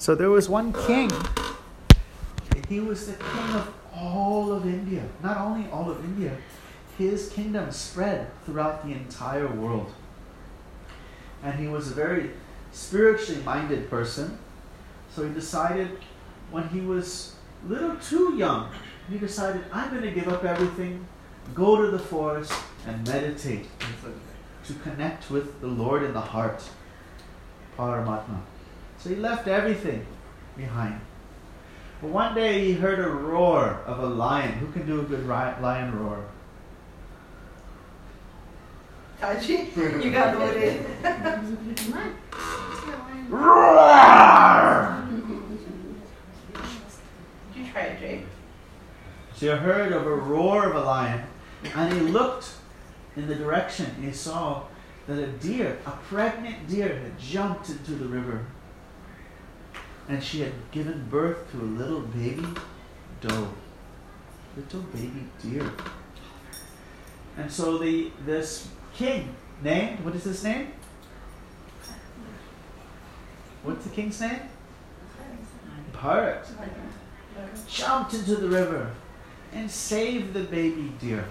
So there was one king. He was the king of all of India. Not only all of India, his kingdom spread throughout the entire world. And he was a very spiritually minded person. So he decided when he was a little too young, he decided, I'm going to give up everything, go to the forest, and meditate to connect with the Lord in the heart. Paramatma. So he left everything behind. But one day he heard a roar of a lion. Who can do a good lion roar? Taji, you got voted. Roar! Did you try it, Jay? So he heard of a roar of a lion, and he looked in the direction. He saw that a deer, a pregnant deer, had jumped into the river and she had given birth to a little baby doe, little baby deer. And so the this king named what is his name? What's the king's name? Bharat. Jumped into the river and saved the baby deer.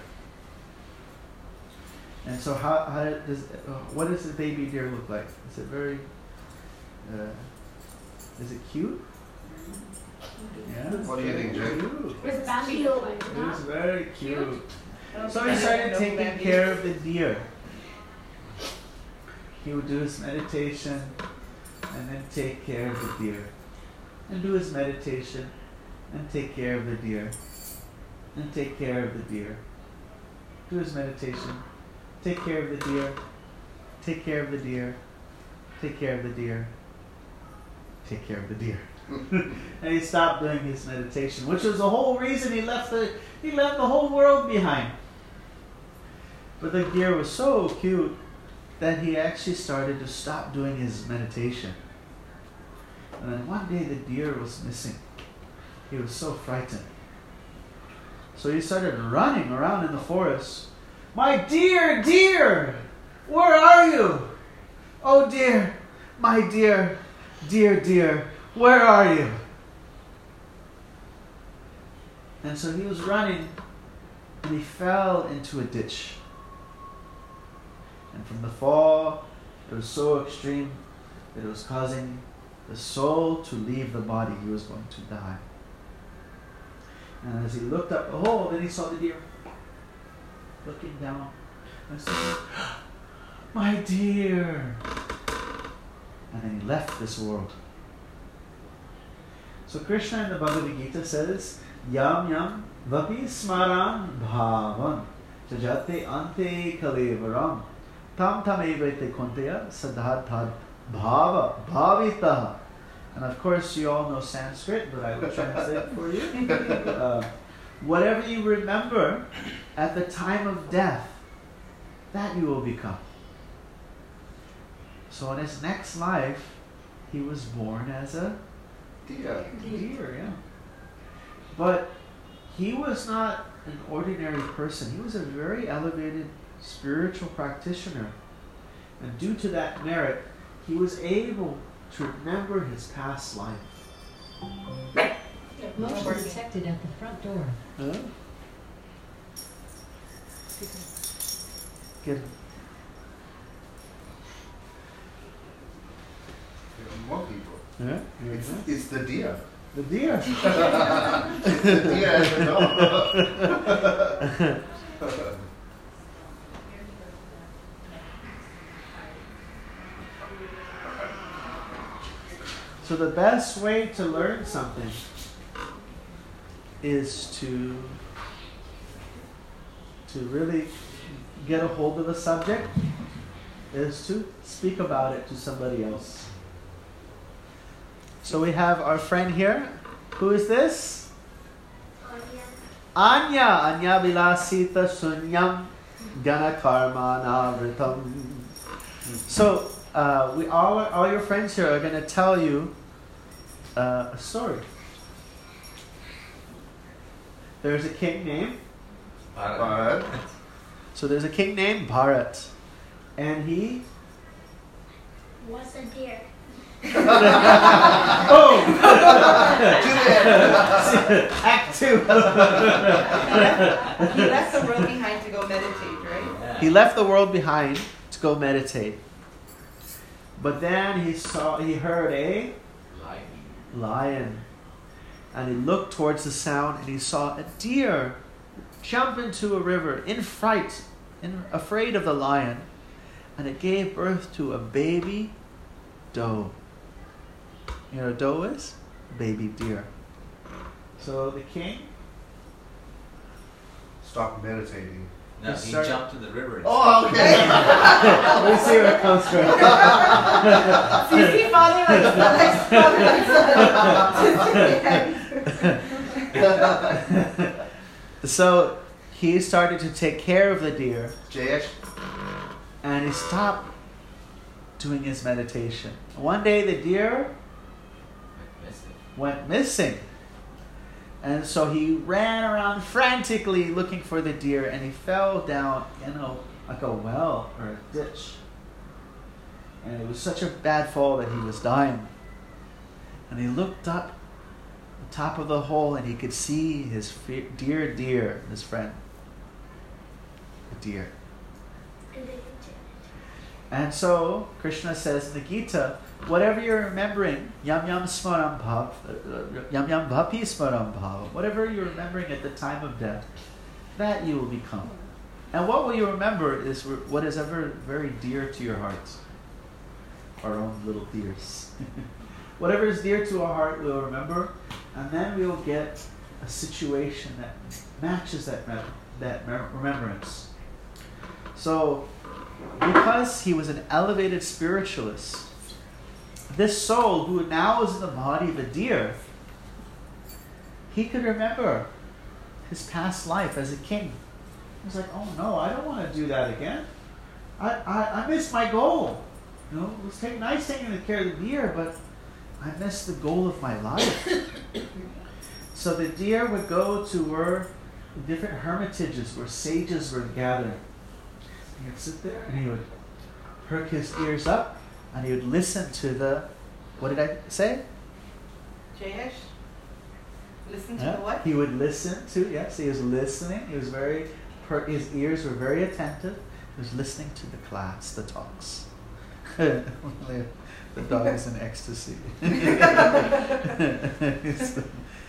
And so, how, how does what does the baby deer look like? Is it very uh, is it cute? Yeah. What do you think, Jake? It's Bambi. It very cute. So he started taking care of the deer. He would do his meditation and then take care of the deer. And do his meditation and take care of the deer. And take care of the deer. Do his meditation. Take care of the deer. Take care of the deer. Take care of the deer take care of the deer. and he stopped doing his meditation, which was the whole reason he left the he left the whole world behind. But the deer was so cute that he actually started to stop doing his meditation. And then one day the deer was missing. He was so frightened. So he started running around in the forest. My dear, dear, where are you? Oh dear, my dear, Dear, dear, where are you? And so he was running and he fell into a ditch. And from the fall, it was so extreme that it was causing the soul to leave the body. He was going to die. And as he looked up the hole, then he saw the deer looking down and said, My dear, and then he left this world. So Krishna in the Bhagavad Gita says, Yam yam vapi smaran bhavan jajate ante kalevaram tam tam evete konteya sadhatad bhava bhavita. And of course, you all know Sanskrit, but I will translate for you. Uh, whatever you remember at the time of death, that you will become. So in his next life, he was born as a deer. Deer, yeah. But he was not an ordinary person. He was a very elevated spiritual practitioner. And due to that merit, he was able to remember his past life. Motion detected at the front door. Huh? Get more people. Yeah? It's, it's the deer. The deer. it's the deer dog. so the best way to learn something is to to really get a hold of a subject is to speak about it to somebody else. So we have our friend here. Who is this? Anya. Anya Vilasita Sunyam Ganakarma Navritam. So uh, we all, all your friends here are going to tell you uh, a story. There's a king named Bharat. So there's a king named Bharat. And he Was a deer. Oh, Act two. he, left, he left the world behind to go meditate, right? he left the world behind to go meditate. But then he saw, he heard a lion. And he looked towards the sound and he saw a deer jump into a river in fright, in, afraid of the lion. And it gave birth to a baby doe. You know what a doe is? Baby deer. So the king. stopped meditating. No, Just he start- jumped in the river. Oh, okay. Let's see where it comes from. Sissy father like father like so he started to take care of the deer Jayesh, and he stopped doing his meditation. One day the deer Missed it. Went missing. And so he ran around frantically looking for the deer and he fell down in a like a well or a ditch. And it was such a bad fall that he was dying. And he looked up the top of the hole and he could see his dear deer, his friend. A deer. And so Krishna says in the Gita, whatever you're remembering, yam yam smaram bhav, uh, yam yam bhapi smaram bhav, whatever you're remembering at the time of death, that you will become. And what will you remember is what is ever very dear to your hearts. Our own little dears. whatever is dear to our heart, we'll remember, and then we'll get a situation that matches that that mem- remembrance. So, because he was an elevated spiritualist, this soul who now is in the body of a deer, he could remember his past life as a king. He was like, oh no, I don't want to do that again. I, I, I missed my goal. You know, it was take, nice taking care of the deer, but I missed the goal of my life. so the deer would go to where different hermitages where sages were gathered. He would sit there and he would perk his ears up and he would listen to the what did I say? Jayesh, listen to Yeah. the what? He would listen to yes, he was listening. He was very per, his ears were very attentive. He was listening to the class, the talks. the dog is in ecstasy.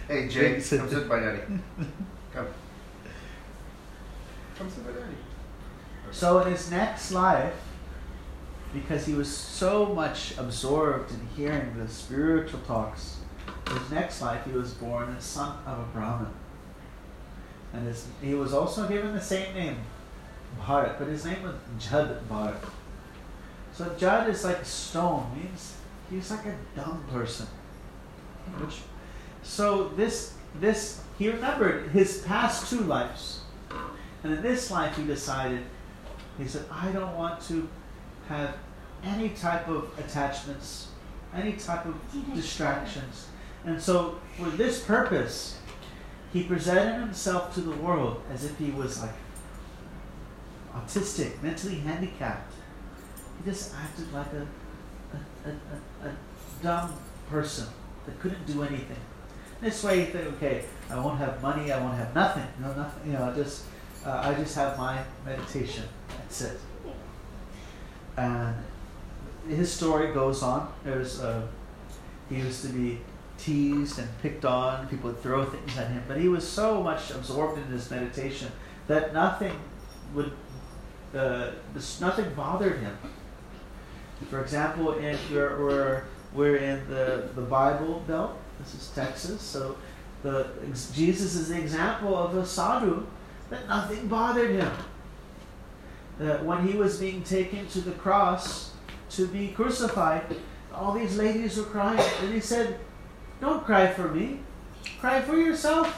hey Jay, come sit by daddy. Come. Come sit by daddy. So in his next life, because he was so much absorbed in hearing the spiritual talks, his next life he was born a son of a Brahmin. And his, he was also given the same name, Bharat, but his name was Jad Bharat. So Jad is like stone, means he's like a dumb person. Which, so this this he remembered his past two lives. And in this life he decided he said, I don't want to have any type of attachments, any type of distractions. And so, for this purpose, he presented himself to the world as if he was like autistic, mentally handicapped. He just acted like a, a, a, a, dumb person that couldn't do anything. This way, you think, okay, I won't have money, I won't have nothing, know, nothing, you know, I just, uh, I just have my meditation. It. And his story goes on. There's, he used to be teased and picked on. People would throw things at him, but he was so much absorbed in his meditation that nothing would, uh, nothing bothered him. For example, if we're, we're, we're in the, the Bible Belt, this is Texas, so the, Jesus is the example of a sadhu that nothing bothered him. That when he was being taken to the cross to be crucified, all these ladies were crying. And he said, Don't cry for me, cry for yourself.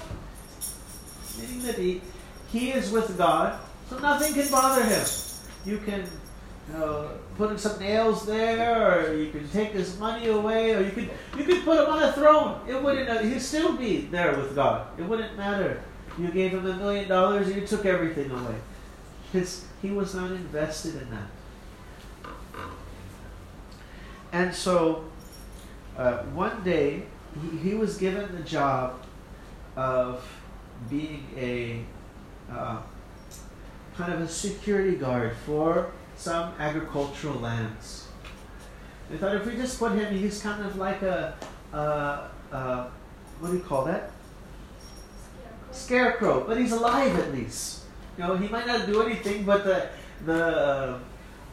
Meaning that he, he is with God, so nothing can bother him. You can know, put some nails there, or you can take his money away, or you could you could put him on a throne. It wouldn't. Uh, he'd still be there with God. It wouldn't matter. You gave him a million dollars, you took everything away. His, he was not invested in that. And so, uh, one day, he, he was given the job of being a uh, kind of a security guard for some agricultural lands. They thought if we just put him, he's kind of like a, uh, uh, what do you call that? Scarecrow, but he's alive at least. You know, he might not do anything, but the the uh,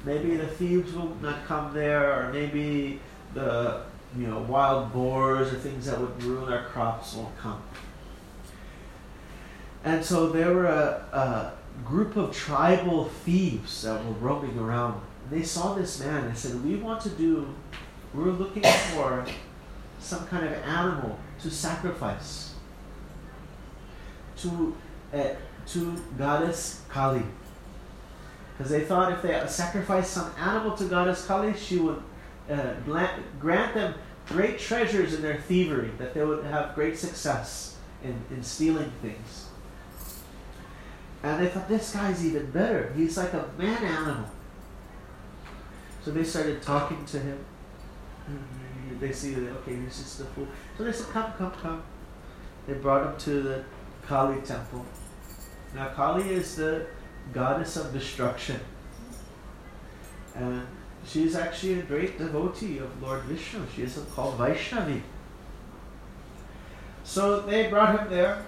maybe the thieves will not come there, or maybe the you know wild boars or things that would ruin our crops won't come. And so there were a, a group of tribal thieves that were roaming around. They saw this man and said, "We want to do. We're looking for some kind of animal to sacrifice to." Uh, to goddess Kali. Because they thought if they sacrificed some animal to goddess Kali, she would uh, grant them great treasures in their thievery, that they would have great success in, in stealing things. And they thought, this guy's even better. He's like a man animal. So they started talking to him. They see that, okay, he's just a fool. So they said, come, come, come. They brought him to the Kali temple. Now, Kali is the goddess of destruction. And she is actually a great devotee of Lord Vishnu. She is called Vaishnavi. So they brought him there.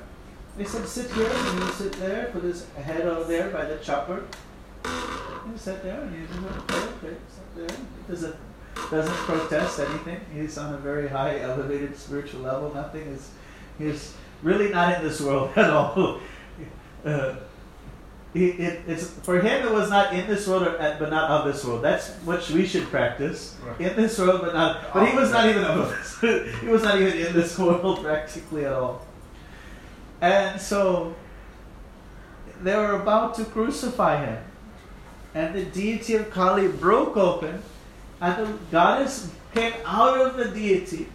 They said, sit here, and he sit there, put his head over there by the chopper. He sat there, and he sat there. He doesn't, doesn't protest anything. He's on a very high, elevated spiritual level. Nothing is, he's really not in this world at all uh, it, it, it's for him it was not in this world or, but not of this world. That's what we should practice right. in this world, but not. But he was not even of this. he was not even in this world practically at all. And so they were about to crucify him, and the deity of Kali broke open, and the goddess came out of the deity,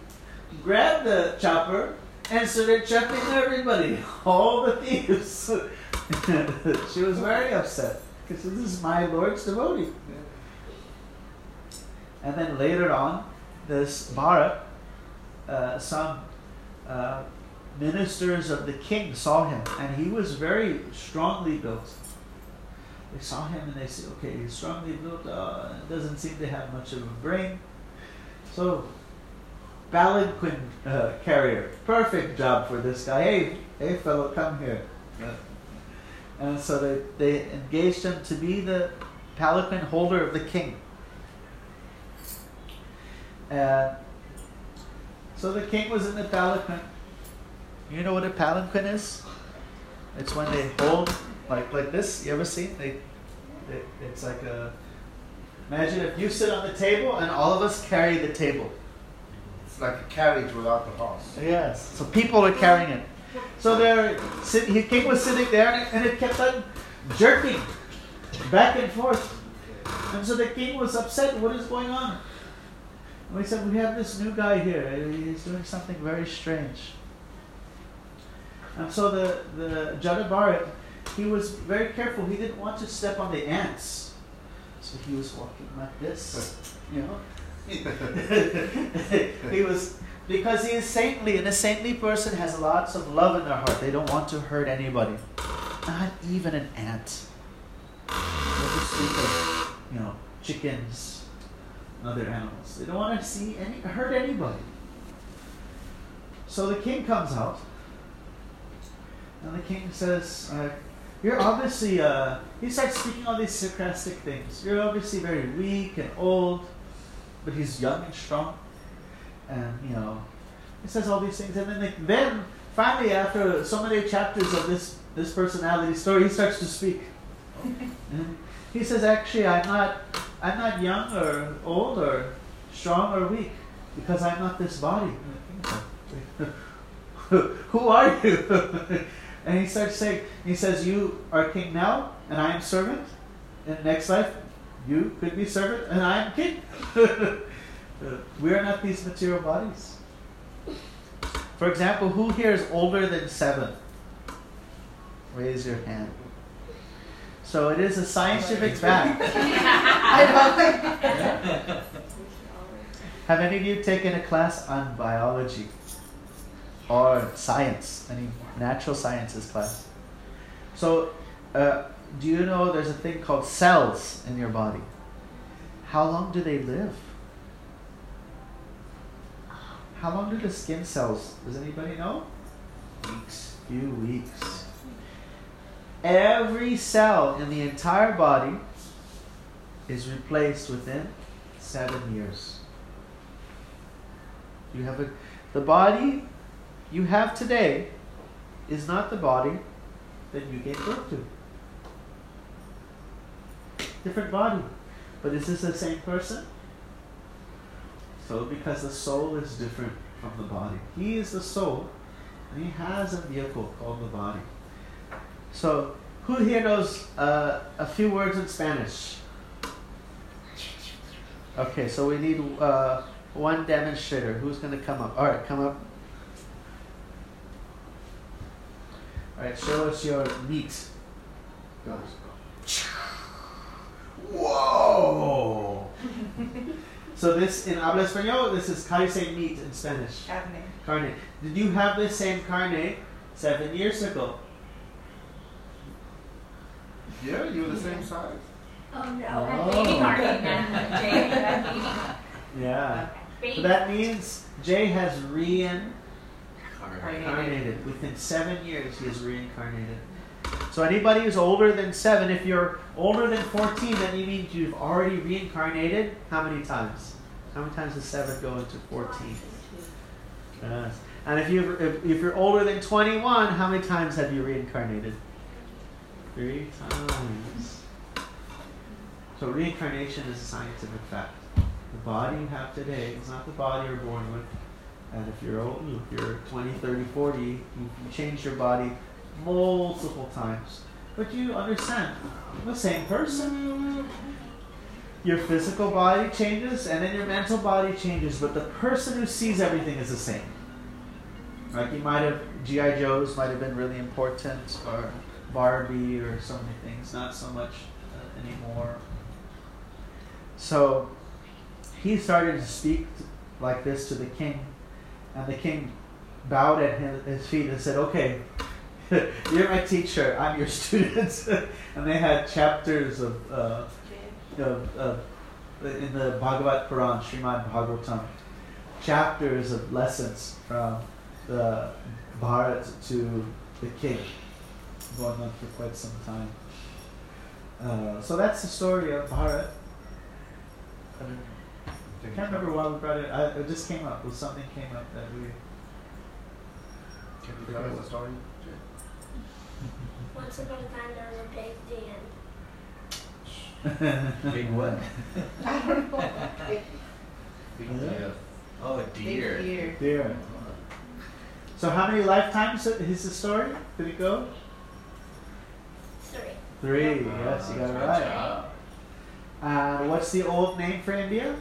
grabbed the chopper, and started chopping everybody, all the thieves. she was very upset because this is my Lord's devotee. And then later on, this Bharat, uh, some uh, ministers of the king saw him, and he was very strongly built. They saw him and they said, okay, he's strongly built, uh, doesn't seem to have much of a brain. So, palanquin uh, carrier, perfect job for this guy. Hey, hey fellow, come here. And so they, they engaged him to be the palanquin holder of the king. And so the king was in the palanquin. You know what a palanquin is? It's when they hold like like this. You ever seen? They, they it's like a. Imagine if you sit on the table and all of us carry the table. It's like a carriage without the horse. Yes. So people are carrying it. So there, the king was sitting there, and it kept on jerking back and forth. And so the king was upset. What is going on? And we said, we have this new guy here. Eh, he's doing something very strange. And so the the Jadabharat, he was very careful. He didn't want to step on the ants, so he was walking like this. You know, he was because he is saintly, and a saintly person has lots of love in their heart. They don't want to hurt anybody, not even an ant. Of, you know, chickens, other animals. They don't want to see any hurt anybody. So the king comes out, and the king says, uh, "You're obviously." Uh, he starts speaking all these sarcastic things. You're obviously very weak and old, but he's young and strong and you know, he says all these things, and then then finally, after so many chapters of this this personality story, he starts to speak. he says, "Actually, I'm not I'm not young or old or strong or weak because I'm not this body." Who are you? and he starts saying, he says, "You are king now, and I am servant. In next life, you could be servant, and I am king." Uh, we are not these material bodies. For example, who here is older than seven? Raise your hand. So it is a scientific fact. Have any of you taken a class on biology? or science, any natural sciences class. So, uh, do you know there's a thing called cells in your body? How long do they live? How long do the skin cells? Does anybody know? Weeks. Few weeks. Every cell in the entire body is replaced within seven years. You have a the body you have today is not the body that you gave birth to. Different body. But is this the same person? So because the soul is different from the body. He is the soul and he has a vehicle called the body. So who here knows uh, a few words in Spanish? Okay, so we need uh, one demonstrator. Who's going to come up? All right, come up. All right, show us your meat. Go. Whoa! So this in habla español, this is how you say meat in Spanish. Carne. Carne. Did you have this same carne seven years ago? Yeah, you were the same size. Oh no, Oh. I'm baby marking now, Jay. Yeah. Baby. So that means Jay has reincarnated. Carne. Within seven years, he is reincarnated. So anybody who's older than seven, if you're older than 14, then you means you've already reincarnated how many times? How many times does seven go into 14? Yes. And if, you if, if you're older than 21, how many times have you reincarnated? Three times. So reincarnation is a scientific fact. The body you have today is not the body you're born with. And if you're old, if you're 20, 30, 40, you, you change your body multiple times. But you understand, the same person. Your physical body changes and then your mental body changes, but the person who sees everything is the same. Like you might have, G.I. Joe's might have been really important, or Barbie, or so many things, not so much uh, anymore. So he started to speak like this to the king, and the king bowed at his feet and said, Okay, you're my teacher, I'm your student. and they had chapters of, uh, of, of, in the Bhagavad Puran, Srimad Bhagavatam, chapters of lessons from the Bharat to the king, going on for quite some time. Uh, so that's the story of Bharat. I can't remember why we brought it. I, it just came up. Well, something came up that we. Can you tell us the story? Jay? Once upon a time there was a big Dan. Big what? I don't know. Big, Big Yeah. Oh, a big deer. ear. Dear. So how many lifetimes is the story? Did it go? Three. Three. Yes, you got it right. job. And what's the old name for India?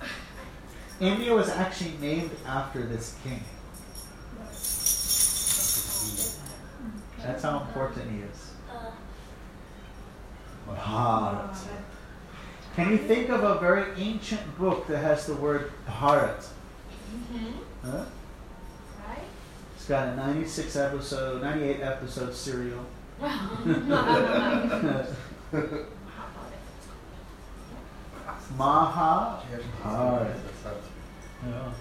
India was actually named after this king. That's how important he is. Uh, Bharat. Can you think of a very ancient book that has the word Bharat? mm-hmm. Huh? Right? It's got a 96 episode, 98 episode serial. Maha. Bharat. Yeah.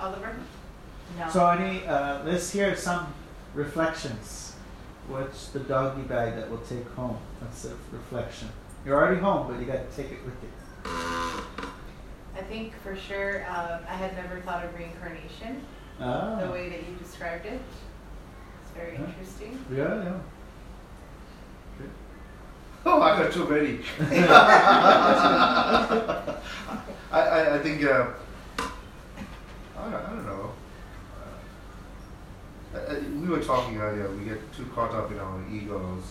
Oliver? No. So any, uh, let's hear some reflections. What's the doggy bag that we'll take home? That's a reflection. You're already home, but you got to take it with you. I think for sure, um, I had never thought of reincarnation the Ah, way that you described it. It's very Yeah. interesting. yeah, yeah. Oh, I got too many. I, I, I think, uh, I, don't, I don't know. We were talking earlier, we get too caught up in our egos,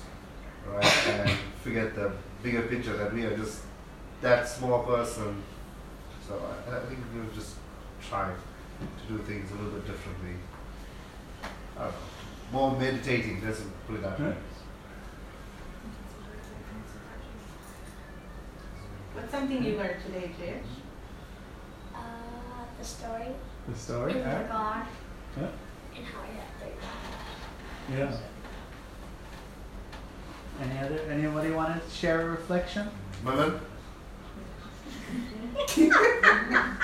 right? and forget the bigger picture that we are just that small person. So I, I think we'll just try to do things a little bit differently. I don't know. More meditating, let's put it that way. What's something you learned today, Jayesh? Uh, the story The story. in the alright. car Yeah. and how I got there. Yeah. Any other? Anybody want to share a reflection? Manan?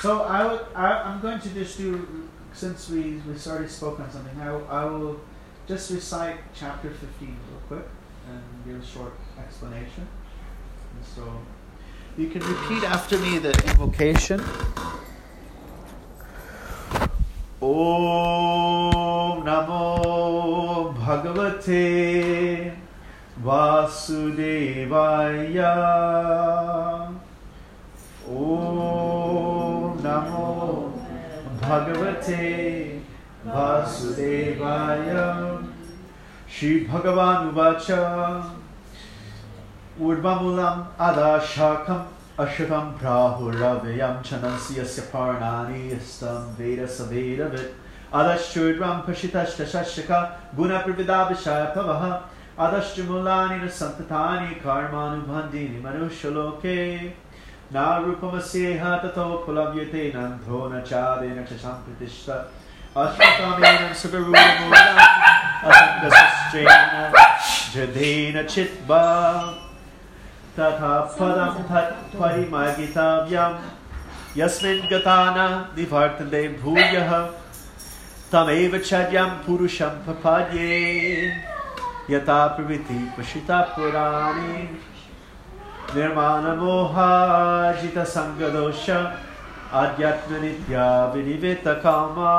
So I, would, I I'm going to just do since we we already spoke on something. I, I will just recite chapter 15 real quick and give a short explanation. And so you can repeat after me the invocation. ॐ नमो भगवते वासुदेवाय। ॐ नमो भगवते वासुदेवाय। श्री श्रीभगवानुवाच ऊर्वमूलम् अदाशाखम् Ashakam Prahuravayam Chanansi Parnani Istam Veda Savedavid Adashchudram Pashitashtashashaka Guna Pravidabhishapavaha Adashchumulani Santatani Karmanubhandini Manushaloke Na Rupamaseha Tato Pulavyate Nandho Nachadena Chasham Pratishta Ashvatamenam Sugarudamulam Asangasastreena Jadena Chitba तथा तत् परिमार्गितव्यं यस्मिन् गता न निवर्तन्ते भूयः, तमेव चर्यं पुरुषं प्रपद्ये। यथा प्रवृत्ति पशिता पुराणे। निर्माणमोहाजितसङ्गदोष, आध्यात्मनित्या विनिवितकामा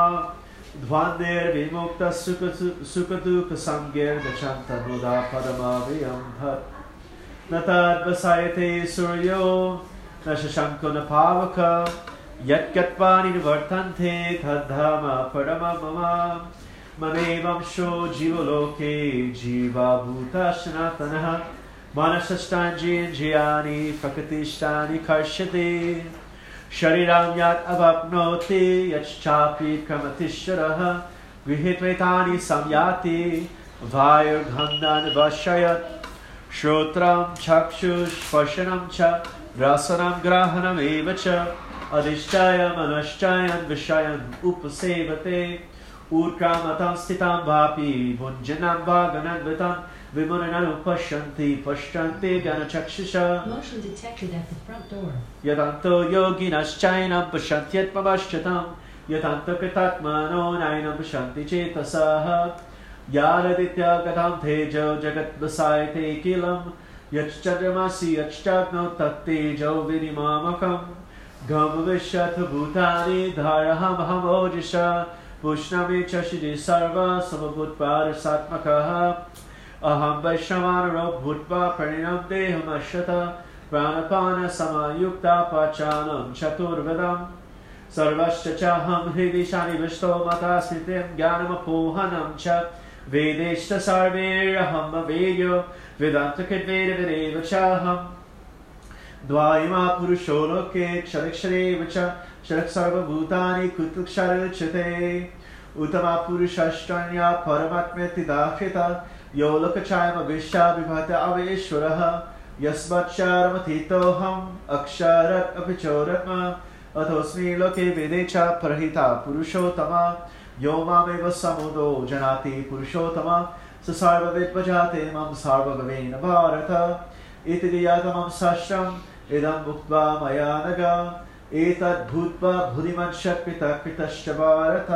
न तद्वसायते सूर्यो न शशङ्को न पावक यत्गत्वा निवर्तन्ते तद्धाम परम मम ममेवंशो जीवलोके जीवाभूता सनातनः मनसष्टाञ्जीन्द्रियाणि प्रकृतिष्ठानि कर्ष्यते। शरीरं यत् अवाप्नोति, यच्चापि क्रमतीश्वरः गृहीत्वेतानि संयाति, वायुर्गन्धान् वशयत् श्रोत्रं चक्षुष्पशनं च रसनं ग्रहणमेव च। अधिष्ठाय मनश्चयन् विषयन् उपसेवते। ऊर्कामतं स्थितं वापि भुञ्जनं वा गणन्वितं विमुननुपश्यन्ति पश्यन्ति गणचक्षुषा. यदन्तो योगिनश्चैनं पश्यन्त्यत्मपश्यतं यदन्तो कृतात्मनो नैनं पश्यन्ति चेतसः। यारदित्यगतं तेजो जगद्वसायते किलं यच्चन्द्रमसि यच्चाग्नौ तत्तेजो विनिमामकं गम विश्वथ भूतानि धारहमहमोजिष पुष्णमे च शिरि सर्व समभूत्पारसात्मकः अहं वैश्रवानरो भूत्वा प्रणिनं देहमश्यत प्राणपानसमयुक्ता पाचानं चतुर्विधम् सर्वश्च चाहं हृदि शानिविष्टो मता स्मृतिं ज्ञानमपोहनं च। वेदेश्च सर्वैरहं वेद्यो वेदान्तकृद्वेदविदेव चाहम् द्वायिमा पुरुषो लोके क्षरक्षरेव च। क्षरः सर्वभूतानि कुतुक्षरुच्यते उत्तमा पुरुषश्चन्या परमात्मेति दाह्यता यो लोकचायमविश्या अवेश्वरः। यस्मच्चारमथितोऽहम् अक्षरत् अपि चोरत्म अथोऽस्मि लोके वेदे च प्रहिता पुरुषोत्तमा। यो मामेव समुदो जनाति पुरुषोत्तमा, स सर्वविद्वजाते मम सार्वभवेन भारत। इति दियातमं षष्ठम् इदम् उक्त्वा मया नग। एतद्भूत्वा भुरिमन्शकृतः कृतश्च भारत।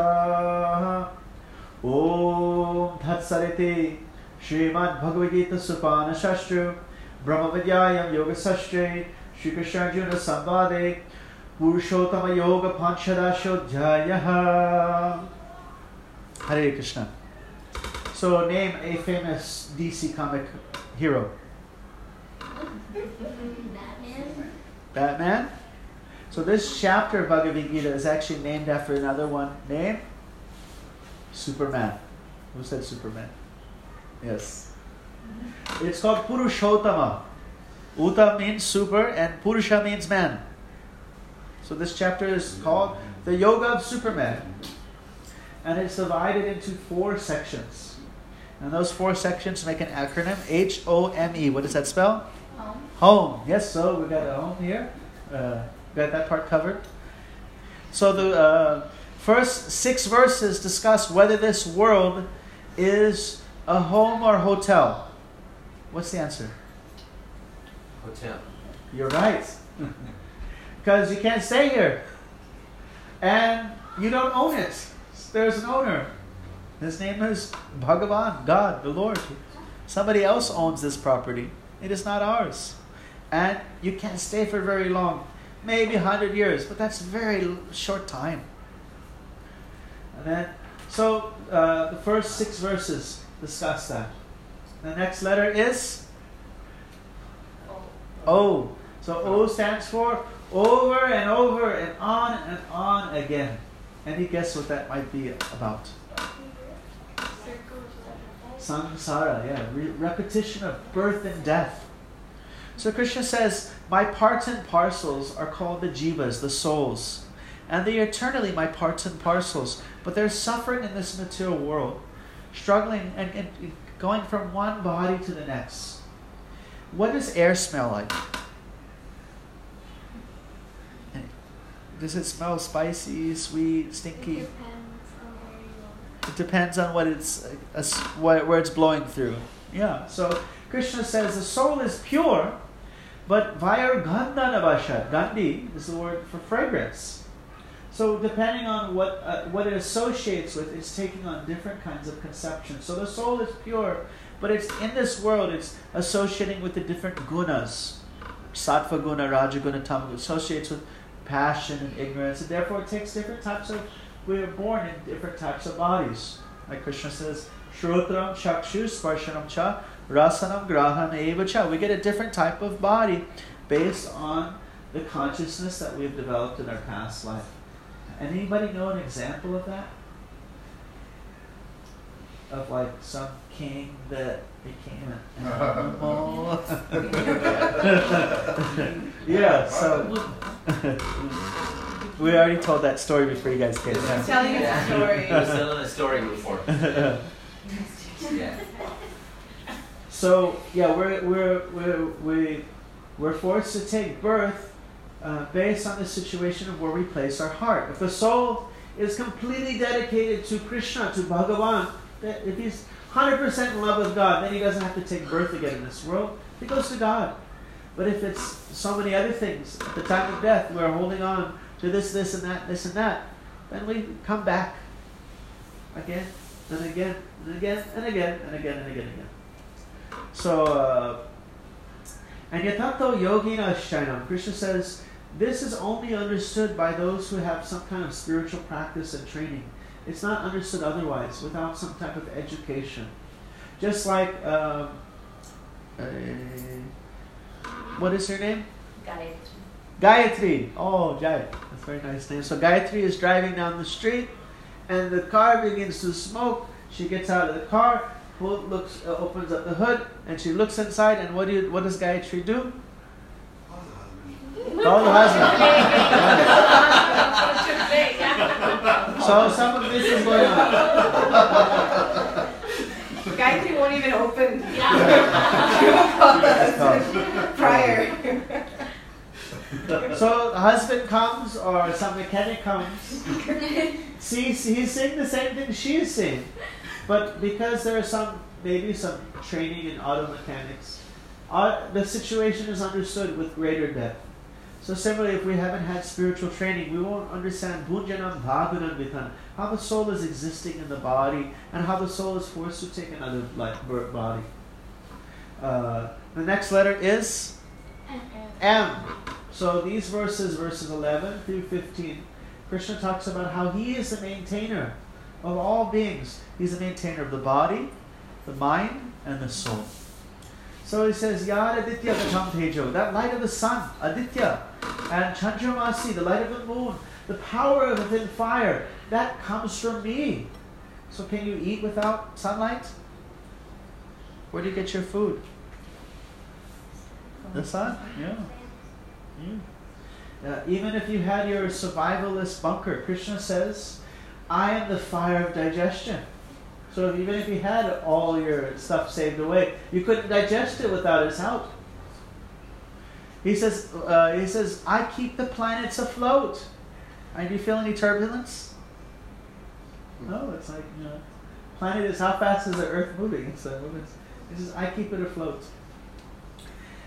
ॐ तत्सरिति श्रीमद्भगवद्गीतासुपानषष्ठु योगषष्ठे श्रीकृष्णार्जुनसंवादे Hare Krishna. So name a famous DC comic hero. Batman. Batman. So this chapter of Bhagavad Gita is actually named after another one. Name? Superman. Who said Superman? Yes. It's called Purushottama. Uta means super and Purusha means man. So this chapter is called The Yoga of Superman. And it's divided into four sections. And those four sections make an acronym H O M E. What does that spell? Home. Home. Yes, so we got a home here. Uh, Got that part covered? So the uh, first six verses discuss whether this world is a home or hotel. What's the answer? Hotel. You're right. Because you can't stay here. And you don't own it. There's an owner. His name is Bhagavan, God, the Lord. Somebody else owns this property. It is not ours. And you can't stay for very long. Maybe 100 years, but that's very short time. And then, so uh, the first six verses discuss that. The next letter is O. So O stands for over and over and on and on again. Any guess what that might be about? Samsara, yeah, Re- repetition of birth and death. So Krishna says, My parts and parcels are called the jivas, the souls, and they are eternally my parts and parcels, but they're suffering in this material world, struggling and, and going from one body to the next. What does air smell like? Does it smell spicy, sweet, stinky? It depends on where you are. It depends on what it's uh, s- where, where it's blowing through. Yeah. So Krishna says the soul is pure, but via gandhanavasha. Gandhi is the word for fragrance. So depending on what uh, what it associates with, it's taking on different kinds of conceptions. So the soul is pure, but it's in this world. It's associating with the different gunas, sattva guna, raja rajaguna, tamaguna. Associates with passion and ignorance, and therefore it takes different types of. We are born in different types of bodies. Like Krishna says, Shrotram Chakshu Sparshanam Cha Rasanam Grahan Eva Cha. We get a different type of body based on the consciousness that we've developed in our past life. Anybody know an example of that? Of like some king that became an animal? yeah, so we already told that story before you guys came. Yeah. Telling you a story. I was telling a story before. Yeah. So yeah, we're we're we're we we're forced to take birth uh, based on the situation of where we place our heart. If the soul is completely dedicated to Krishna, to Bhagavan, if he's hundred percent in love with God, then he doesn't have to take birth again in this world. He goes to God. But if it's so many other things, at the time of death, we're holding on to this, this, and that, this, and that, then we come back again and again and again and again and again and again and again. So, uh, and yatato yogina shainam, Krishna says, this is only understood by those who have some kind of spiritual practice and training. It's not understood otherwise, without some type of education. Just like, um, uh, what is her name? Gayatri. Gayatri. Oh, Jai. That's a very nice name. So Gayatri is driving down the street, and the car begins to smoke. She gets out of the car, pull, looks, uh, opens up the hood, and she looks inside. And what do you, what does Gayatri do? Call the husband. So some of this is going on. Gayatri won't even open Yes, prior. So the husband comes, or some mechanic comes. sees he's saying the same thing she is saying, but because there is some maybe some training in auto mechanics, uh, the situation is understood with greater depth. So similarly, if we haven't had spiritual training, we won't understand bunjanam bhagunam vitan, how the soul is existing in the body and how the soul is forced to take another life, body. Uh, the next letter is M. So these verses, verses 11 through 15, Krishna talks about how he is the maintainer of all beings. He's the maintainer of the body, the mind, and the soul. So he says, Yad Aditya Tejo, that light of the sun, Aditya, and Chandramasi, the light of the moon, the power of within fire, that comes from me. So can you eat without sunlight? Where do you get your food? The sun? Yeah. Mm. Uh, even if you had your survivalist bunker, Krishna says, I am the fire of digestion. So even if you had all your stuff saved away, you couldn't digest it without his help. He says, uh, he says, I keep the planets afloat. And do you feel any turbulence? No, it's like, you know, planet is how fast is the Earth moving? It's uh. He says, I keep it afloat.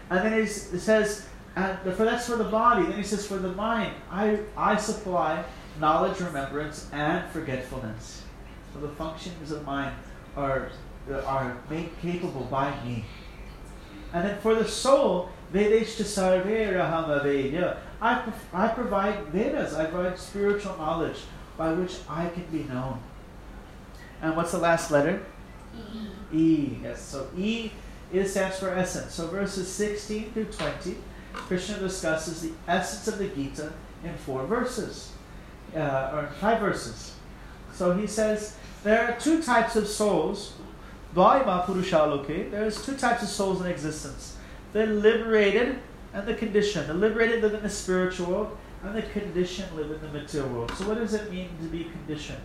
And then he says, and for that's for the body. Then he says, for the mind, I, I supply knowledge, remembrance, and forgetfulness. So the functions of mind are, are made capable by me. And then for the soul, Vedeshta sarve rahama vedya. I, I provide Vedas, I provide spiritual knowledge by which I can be known. And what's the last letter? E. Yes. So E is stands for essence. So verses 16 through 20, Krishna discusses the essence of the Gita in four verses, uh, or five verses. So he says there are two types of souls. Purushaloke, there's two types of souls in existence. The liberated and the conditioned. The liberated live in the spiritual world, and the conditioned live in the material world. So what does it mean to be conditioned?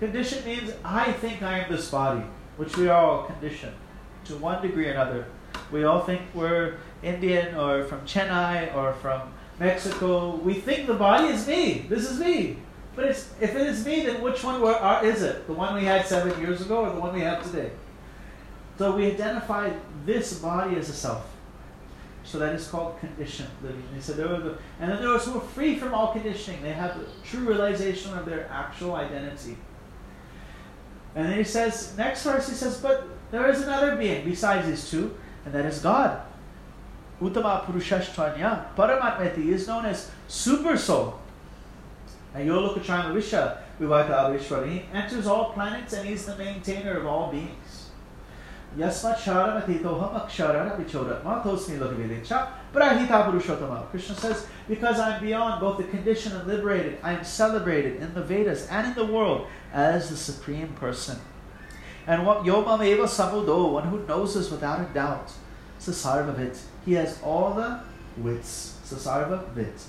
Conditioned means I think I am this body, which we are all conditioned to one degree or another. We all think we're Indian or from Chennai or from Mexico. We think the body is me. This is me. But it's, if it is me, then which one are, uh, is it? The one we had seven years ago or the one we have today? So we identify this body as a self. So that is called conditioned living. They said the, and then those who are free from all conditioning. They have the true realization of their actual identity. And then he says, next verse, he says, but there is another being besides these two, and that is God. Uttama Purushashtanya, Paramatmeti is known as Super Soul. And Yolokachana Visha, Vivata Avishwara, he enters all planets and he's the maintainer of all beings. Krishna says, because I'm beyond both the conditioned and liberated, I am celebrated in the Vedas and in the world as the Supreme Person. And what Yomam Eva Samudo, one who knows this without a doubt, Sasarvavit. He has all the wits. Sasarvavit.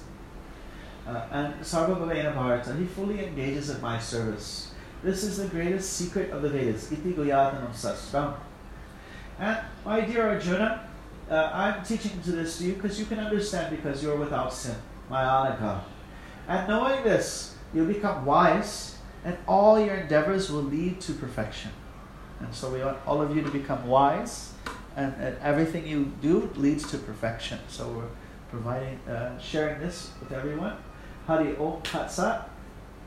Uh, and Sarva Sarvabhavena Bharata, he fully engages in my service. This is the greatest secret of the Vedas. Iti Goyatanam Sastram. And my dear Arjuna, uh, I'm teaching to this to you because you can understand because you're without sin. My Anaka. And knowing this, you'll become wise, and all your endeavors will lead to perfection. And so we want all of you to become wise, and, and everything you do leads to perfection. So we're providing, uh, sharing this with everyone. Hari Om Tat Sat.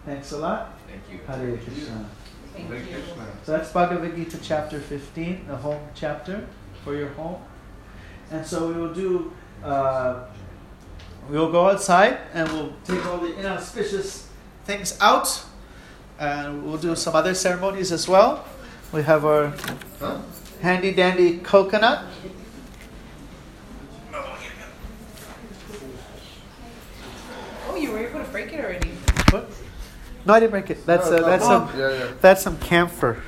Thanks a lot. Thank you. Hare Krishna. Thank you. So that's Bhagavad Gita chapter 15, the home chapter for your home. And so we will do, uh, we will go outside and we'll take all the inauspicious things out. And we'll do some other ceremonies as well. We have our Huh? handy dandy coconut. Oh, you were able to break it already. No, I didn't break it. That's, uh, that's, some, that's some camphor.